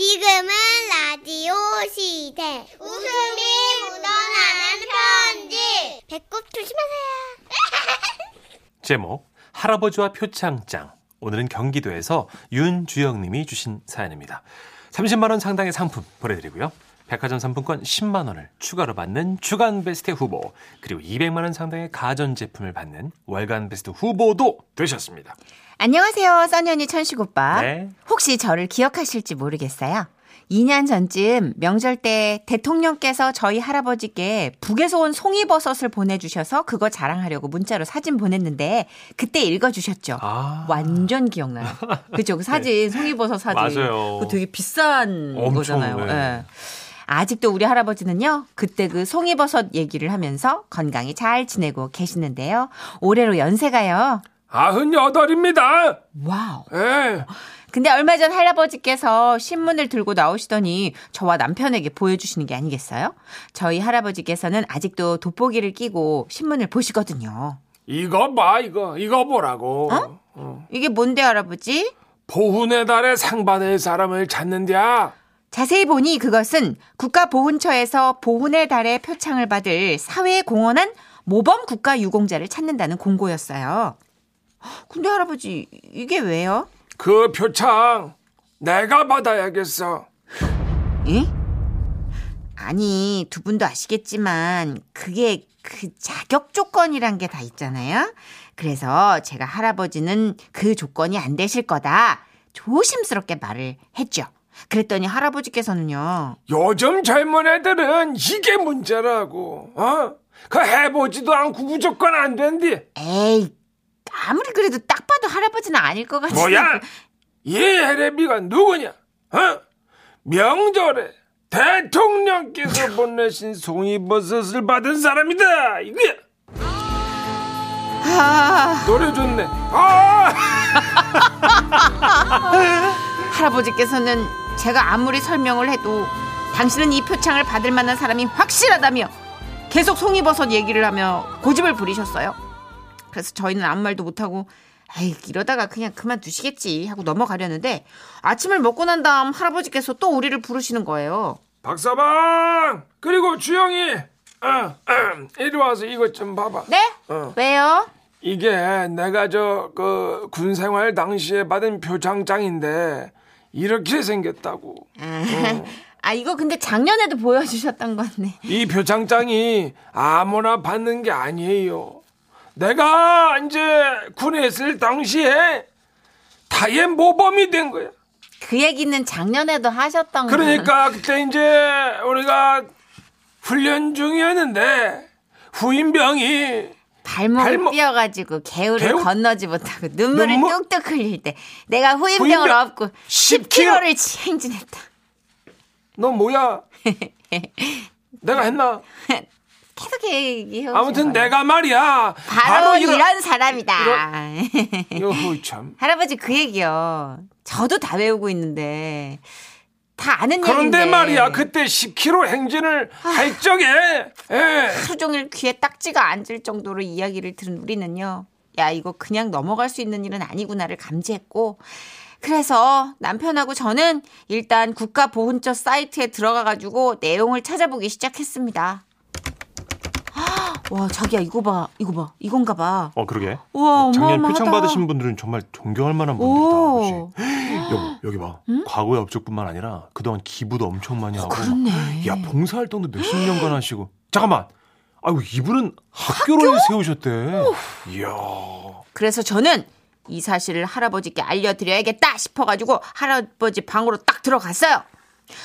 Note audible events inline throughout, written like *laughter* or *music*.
지금은 라디오 시대. 웃음이 묻어나는 편지. 배꼽 조심하세요. *laughs* 제목 할아버지와 표창장 오늘은 경기도에서 윤주영 님이 주신 사연입니다. 30만 원 상당의 상품 보내드리고요. 백화점 상품권 10만 원을 추가로 받는 주간 베스트 후보 그리고 200만 원 상당의 가전 제품을 받는 월간 베스트 후보도 되셨습니다. 안녕하세요, 써니언니 천식 오빠. 네. 혹시 저를 기억하실지 모르겠어요. 2년 전쯤 명절 때 대통령께서 저희 할아버지께 북에서 온 송이버섯을 보내주셔서 그거 자랑하려고 문자로 사진 보냈는데 그때 읽어주셨죠. 아. 완전 기억나요. 그죠? 그 사진, 송이버섯 사진. 맞아요. 되게 비싼 엄청, 거잖아요. 네. 예. 아직도 우리 할아버지는요, 그때 그 송이버섯 얘기를 하면서 건강히 잘 지내고 계시는데요. 올해로 연세가요. 아흔 여덟입니다. 와우. 예. 근데 얼마 전 할아버지께서 신문을 들고 나오시더니 저와 남편에게 보여주시는 게 아니겠어요? 저희 할아버지께서는 아직도 돋보기를 끼고 신문을 보시거든요. 이거 봐, 이거. 이거 보라고. 어? 이게 뭔데, 할아버지? 보훈의 달에 상 받을 사람을 찾는디야. 자세히 보니 그것은 국가보훈처에서 보훈의 달에 표창을 받을 사회에 공헌한 모범 국가 유공자를 찾는다는 공고였어요. 근데 할아버지, 이게 왜요? 그 표창 내가 받아야겠어. 예? 아니, 두 분도 아시겠지만, 그게 그 자격 조건이란 게 다 있잖아요? 그래서 제가 할아버지는 그 조건이 안 되실 거다. 조심스럽게 말을 했죠. 그랬더니 할아버지께서는요. 요즘 젊은 애들은 이게 문제라고. 어? 그 해보지도 않고 무조건 안 된디. 에이, 아무리 그래도 딱 봐도 할아버지는 아닐 것 같은데. 뭐야? 이 해레비가 누구냐? 어? 명절에 대통령께서 *laughs* 보내신 송이버섯을 받은 사람이다. 이게 아, 노래 좋네. 아! *laughs* 할아버지께서는 제가 아무리 설명을 해도 당신은 이 표창을 받을 만한 사람이 확실하다며 계속 송이버섯 얘기를 하며 고집을 부리셨어요. 그래서 저희는 아무 말도 못하고 에이 이러다가 그냥 그만두시겠지 하고 넘어가려는데 아침을 먹고 난 다음 할아버지께서 또 우리를 부르시는 거예요. 박사방 그리고 주영이 어, 어, 이리 와서 이것 좀 봐봐. 네? 어. 왜요? 이게 내가 저 그 군생활 당시에 받은 표창장인데 이렇게 생겼다고. *laughs* 아 이거 근데 작년에도 보여주셨던 건데. 이 표창장이 아무나 받는 게 아니에요. 내가 이제 군에 있을 당시에 타의 모범이 된 거야. 그 얘기는 작년에도 하셨던 거. 그러니까 그때 이제 우리가 훈련 중이었는데 후임병이 발목을 발목- 삐어가지고 개울을 개울? 건너지 못하고 눈물을 눈물? 뚝뚝 흘릴 때 내가 후임병을 후임병 업고 10kg. 10kg를 행진했다. 너 뭐야? *laughs* 내가 했나? *laughs* 계속 얘기해. 아무튼 내가 말이야. 바로, 이런- 이런, 사람이다. 어허, *laughs* 참. 할아버지 그 얘기요. 저도 다 외우고 있는데 다 아는 그런데 얘기인데. 말이야 그때 10km 행진을 할 적에 예. 하루 종일 귀에 딱지가 앉을 정도로 이야기를 들은 우리는요. 야, 이거 그냥 넘어갈 수 있는 일은 아니구나를 감지했고, 그래서 남편하고 저는 일단 국가보훈처 사이트에 들어가가지고 내용을 찾아보기 시작했습니다. 와, 자기야, 이거 봐, 이거 봐, 이건가 봐. 어 그러게. 우와, 작년 어마어마하다. 표창 받으신 분들은 정말 존경할 만한 오. 분들이다. *gasps* 여보, 여기 봐. 과거의 업적뿐만 아니라 그동안 기부도 엄청 많이 하고. 그렇네. 야, 봉사활동도 몇십 년간 하시고. 잠깐만. 아이고, 이분은 학교를 세우셨대. 이야. 그래서 저는 이 사실을 할아버지께 알려드려야겠다 싶어가지고 할아버지 방으로 딱 들어갔어요.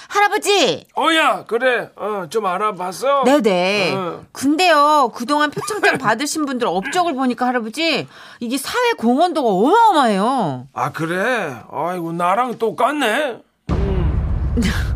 할아버지, 어야 그래 어, 좀 알아봤어 네네. 어. 근데요, 그동안 표창장 받으신 분들 업적을 보니까 할아버지, 이게 사회 공헌도가 어마어마해요. 아 그래 아이고 나랑 똑같네 *laughs*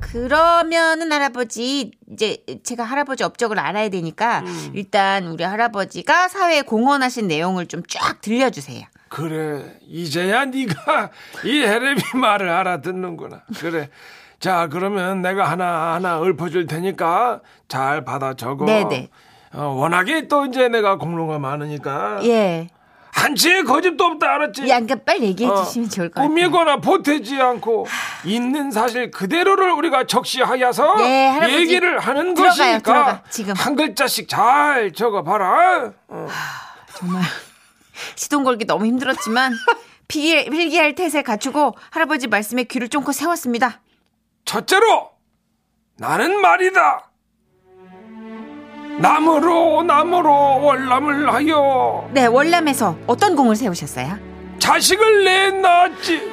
그러면은 할아버지, 이제 제가 할아버지 업적을 알아야 되니까, 일단 우리 할아버지가 사회에 공헌하신 내용을 좀 쫙 들려주세요. 그래 이제야 네가 이 헤레비 말을 알아듣는구나 그래 자 그러면 내가 하나 하나 읊어줄 테니까 잘 받아 적어 네네. 어, 워낙에 또 이제 내가 공로가 많으니까 예. 한치의 거짓도 없다 알았지? 야, 그러니까 빨리 얘기해 어, 주시면 좋을 것 같아요. 꾸미거나 보태지 않고 있는 사실 그대로를 우리가 적시하여서 네. 얘기를 하는 들어가요, 것이니까 들어가, 지금. 한 글자씩 잘 적어봐라. 어. 정말 시동 걸기 너무 힘들었지만 *laughs* 필기, 필기할 태세 갖추고 할아버지 말씀에 귀를 쫑긋 세웠습니다. 첫째로 나는 말이다. 나무로 나무로 월남을 하여 네, 월남에서 어떤 공을 세우셨어요? 자식을 내 낳았지. *laughs*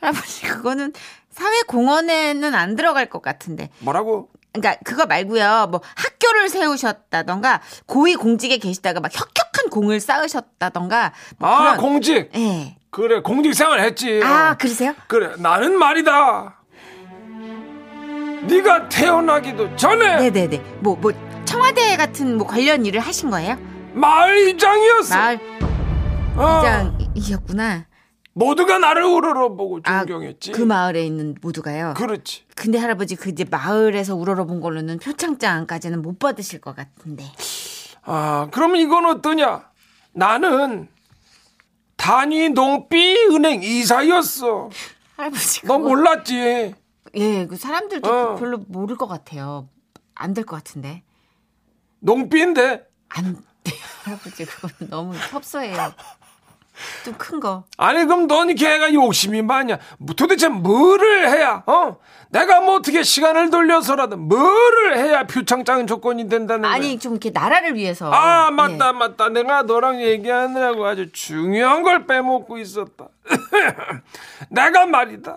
할아버지 그거는 사회공헌에는 안 들어갈 것 같은데. 뭐라고? 그러니까 그거 말고요. 뭐 학교를 세우셨다던가 고위 공직에 계시다가 막 혁혁한 공을 쌓으셨다던가 뭐 아 그런 공직. 예. 그래 공직 생활 했지. 아, 그러세요? 그래 나는 말이다. 네가 태어나기도 전에 네, 네, 네. 뭐뭐 청와대 같은 뭐 관련 일을 하신 거예요? 마을 이장이었어. 마을 어. 이장이셨구나. 모두가 나를 우러러보고 아, 존경했지. 그 마을에 있는 모두가요. 그렇지. 근데 할아버지 그 이제 마을에서 우러러본 걸로는 표창장까지는 못 받으실 것 같은데. 아 그러면 이건 어떠냐? 나는 단위 농비 은행 이사였어. 할아버지 너 그거- 몰랐지? 예, 그 사람들도 어. 별로 모를 것 같아요. 안 될 것 같은데. 농비인데 안 돼. *laughs* 할아버지 그거는 너무 협소해요. 좀 큰 거. 아니 그럼 넌 걔가 욕심이 많냐? 뭐 도대체 뭐를 해야 어? 내가 뭐 어떻게 시간을 돌려서라도 뭐를 해야 표창장 조건이 된다는 거야? 아니 좀 이렇게 나라를 위해서. 아 예. 맞다 맞다 내가 너랑 얘기하느라고 아주 중요한 걸 빼먹고 있었다. *laughs* 내가 말이다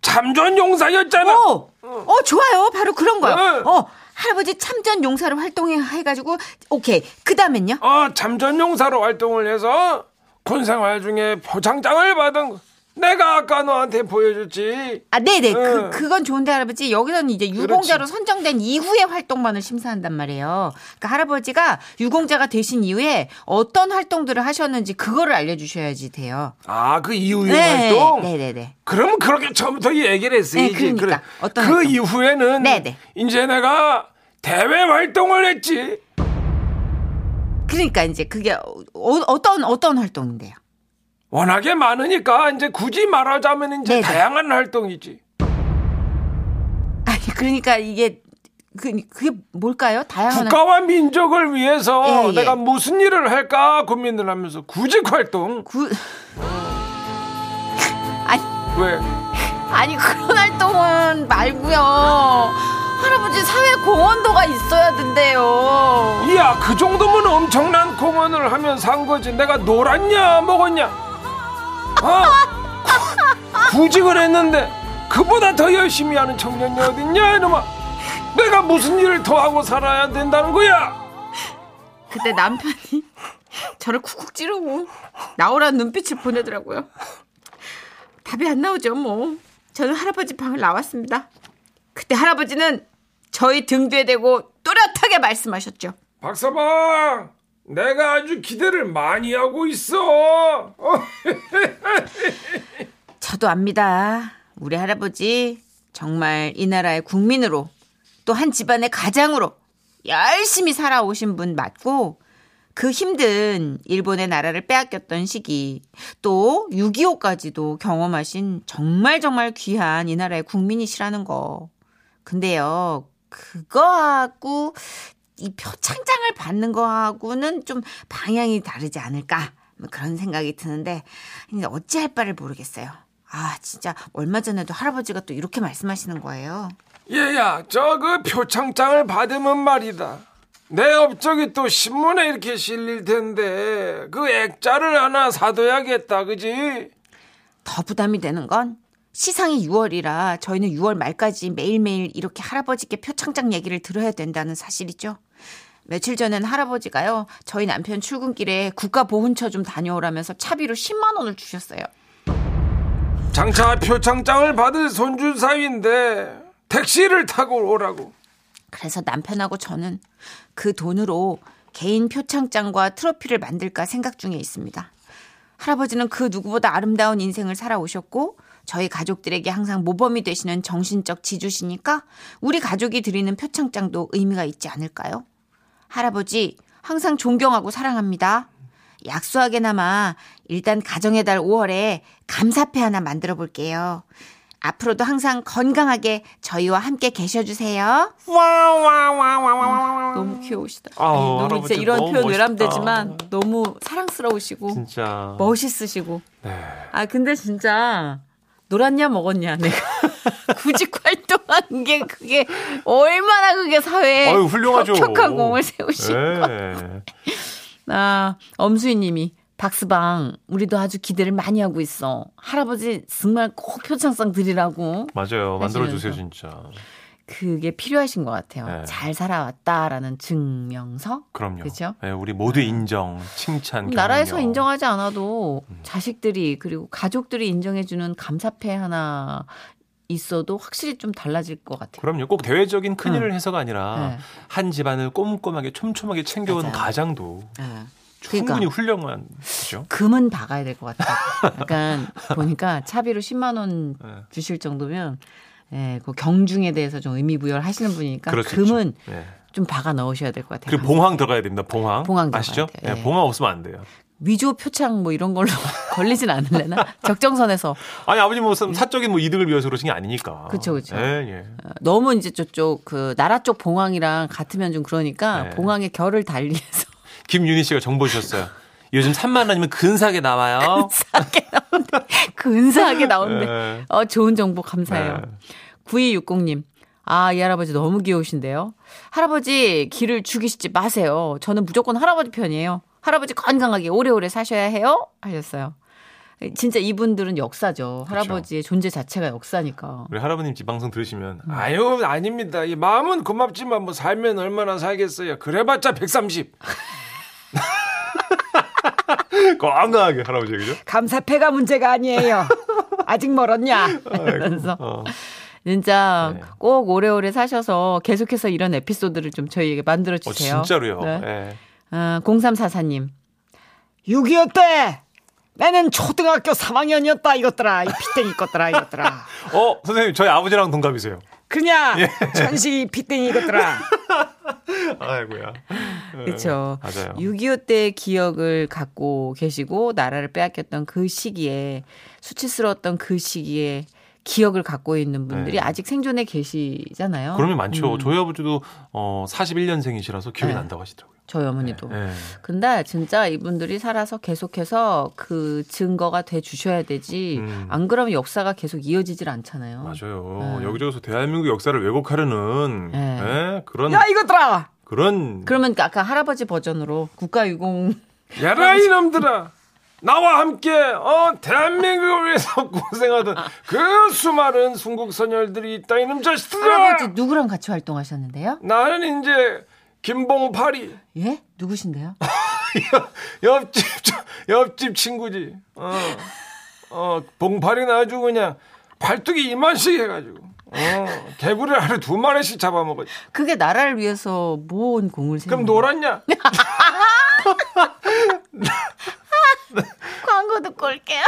참전 용사였잖아. 오, 어 좋아요. 바로 그런 거요. 응. 어 할아버지 참전 용사로 활동해 해가지고 오케이. 그 다음엔요. 어, 참전 용사로 활동을 해서 군생활 중에 표창장을 받은 거. 내가 아까 너한테 보여줬지. 아, 네네. 그, 응. 그건 좋은데, 할아버지. 여기서는 이제 유공자로 선정된 이후의 활동만을 심사한단 말이에요. 그러니까 할아버지가 유공자가 되신 이후에 어떤 활동들을 하셨는지 그거를 알려주셔야지 돼요. 아, 그 이후의 네. 활동? 네네네. 그러면 그렇게 처음부터 얘기를 했어야지. 네, 그러니까. 그래. 어떤 그 활동? 이후에는 네네. 이제 내가 대외 활동을 했지. 그러니까 이제 그게 어, 떤 어떤 활동인데요? 워낙에 많으니까 이제 굳이 말하자면 이제 네네. 다양한 활동이지. 아니, 그러니까 이게, 그, 그게 뭘까요? 다양한. 국가와 민족을 위해서 예, 예. 내가 무슨 일을 할까 고민을 하면서 구직 활동. 구... 아니, 왜? 아니, 그런 활동은 말고요 할아버지 사회 공헌도가 있어야 된대요. 이야 그 정도면 엄청난 공헌을 하면서 한 거지 내가 놀았냐 먹었냐 어? 구직을 했는데 그보다 더 열심히 하는 청년이 어딨냐 이놈아 내가 무슨 일을 더 하고 살아야 된다는 거야 그때 남편이 저를 쿡쿡 찌르고 나오라는 눈빛을 보내더라고요. 답이 안 나오죠, 뭐. 저는 할아버지 방을 나왔습니다. 그때 할아버지는 저희 등 뒤에 대고 또렷하게 말씀하셨죠. 박서방 내가 아주 기대를 많이 하고 있어 어? *laughs* 저도 압니다. 우리 할아버지 정말 이 나라의 국민으로 또 한 집안의 가장으로 열심히 살아오신 분 맞고 그 힘든 일본의 나라를 빼앗겼던 시기 또 6.25까지도 경험하신 정말 정말 귀한 이 나라의 국민이시라는 거. 근데요, 그거하고 이 표창장을 받는 거하고는 좀 방향이 다르지 않을까 뭐 그런 생각이 드는데 어찌할 바를 모르겠어요. 아 진짜 얼마 전에도 할아버지가 또 이렇게 말씀하시는 거예요. 얘야 저 그 표창장을 받으면 말이다 내 업적이 또 신문에 이렇게 실릴 텐데 그 액자를 하나 사둬야겠다 그지? 더 부담이 되는 건 시상이 6월이라 저희는 6월 말까지 매일매일 이렇게 할아버지께 표창장 얘기를 들어야 된다는 사실이죠. 며칠 전엔 할아버지가요, 저희 남편 출근길에 국가보훈처 좀 다녀오라면서 차비로 10만 원을 주셨어요. 장차 표창장을 받을 손주 사위인데 택시를 타고 오라고. 그래서 남편하고 저는 그 돈으로 개인 표창장과 트로피를 만들까 생각 중에 있습니다. 할아버지는 그 누구보다 아름다운 인생을 살아오셨고 저희 가족들에게 항상 모범이 되시는 정신적 지주시니까 우리 가족이 드리는 표창장도 의미가 있지 않을까요? 할아버지 항상 존경하고 사랑합니다. 약소하게나마 일단 가정의 달 5월에 감사패 하나 만들어 볼게요. 앞으로도 항상 건강하게 저희와 함께 계셔주세요. 너무 귀여우시다. 아우, 너무 할아버지 진짜 이런 너무 표현 멋있다. 외람되지만 너무 사랑스러우시고 진짜. 멋있으시고. 네. 아 근데 진짜 놀았냐 먹었냐 내가 *laughs* 구직 활동한 게 그게 얼마나 그게 사회에 아유, 훌륭하죠. 혁혁한 공을 세우시고 네. 아 엄수희님이 박스방 우리도 아주 기대를 많이 하고 있어 할아버지 정말 꼭 표창장 드리라고 맞아요. 만들어 주세요, 하시면서. 진짜. 그게 필요하신 것 같아요 네. 잘 살아왔다라는 증명서 그럼요. 그쵸? 네, 우리 모두 인정, 칭찬. 나라에서 격려. 인정하지 않아도 음. 자식들이 그리고 가족들이 인정해주는 감사패 하나 있어도 확실히 좀 달라질 것 같아요. 그럼요. 꼭 대외적인 큰 일을 해서가 아니라 네. 한 집안을 꼼꼼하게 촘촘하게 챙겨온 맞아요. 가장도 예. 충분히 그러니까 훌륭한 거죠. 금은 박아야 될 것 같아요. 약간 보니까 차비로 10만 원 네. 주실 정도면 예, 그 경중에 대해서 좀 의미 부여를 하시는 분이니까 수 금은. 네. 좀 박아 넣으셔야 될 것 같아요. 그리고 봉황 들어가야 됩니다. 봉황. 봉황 아시죠? 네, 예. 봉황 없으면 안 돼요. 위조 표창 뭐 이런 걸로 *laughs* 걸리진 않을래나? 적정선에서 아니 아버님 뭐 사적인 뭐 이득을 위해서 그러신 게 아니니까. 그쵸, 그쵸. 예, 예. 어, 너무 이제 저쪽 그 나라 쪽 봉황이랑 같으면 좀 그러니까 네. 봉황의 결을 달리해서 *laughs* 김윤희 씨가 정보 주셨어요. 요즘 3만 원이면 근사하게 나와요. *laughs* 근사하게 *laughs* 나오는데 네. 어, 좋은 정보 감사해요. 네. 9260님. 아, 이 할아버지 너무 귀여우신데요. 할아버지 길을 죽이시지 마세요. 저는 무조건 할아버지 편이에요. 할아버지 건강하게 오래오래 사셔야 해요. 하셨어요. 진짜 이분들은 역사죠. 할아버지의 존재 자체가 역사니까. 우리 할아버님 집 방송 들으시면 음. 아유 아닙니다. 이 마음은 고맙지만 뭐 살면 얼마나 살겠어요. 그래봤자 130. *laughs* *laughs* 건강하게 할아버지 그죠? 감사패가 문제가 아니에요. 아직 멀었냐? *laughs* 이러면서. 어. 진짜 네. 꼭 오래오래 사셔서 계속해서 이런 에피소드를 좀 저희에게 만들어 어, 주세요. 진짜로요. 네. 예. 아, 0344님. 6.25 때 나는 초등학교 3학년이었다 이것들아 이 피땡이 것들아 이것들아 *laughs* 어 선생님 저희 아버지랑 동갑이세요. 그냥 천식이 피땡이 이것들아 *laughs* 아이고야. 그렇죠. 맞아요. 6.25때 기억을 갖고 계시고 나라를 빼앗겼던 그 시기에 수치스러웠던 그 시기에 기억을 갖고 있는 분들이 네. 아직 생존해 계시잖아요. 그러면 많죠. 음, 저희 아버지도 어 41년생이시라서 기억이 네. 난다고 하시더라고요. 저희 어머니도. 예. 근데 진짜 이분들이 살아서 계속해서 그 증거가 돼 주셔야 되지. 음. 안 그러면 역사가 계속 이어지질 않잖아요. 맞아요. 네. 여기저기서 대한민국 역사를 왜곡하려는 네. 예, 그런 야 이것들아 그런 그러면 아까 할아버지 버전으로 국가유공 *laughs* 야라 이놈들아. 나와 함께 어 대한민국을 위해서 *laughs* 고생하던 그 수많은 순국 선열들이 있다 이놈 자식들아. 할아버지 누구랑 같이 활동하셨는데요? 나는 이제 김봉팔이. 예? 누구신데요? *laughs* 옆집 옆집 친구지. 어, 어 봉팔이는 아주 그냥 발뚝이 이만씩 해가지고. 어, 개구리를 하루 두 마리씩 잡아먹었지. 그게 나라를 위해서 모은 공을 세. 그럼 놀았냐? *laughs* *laughs* 광고 듣고 올게요.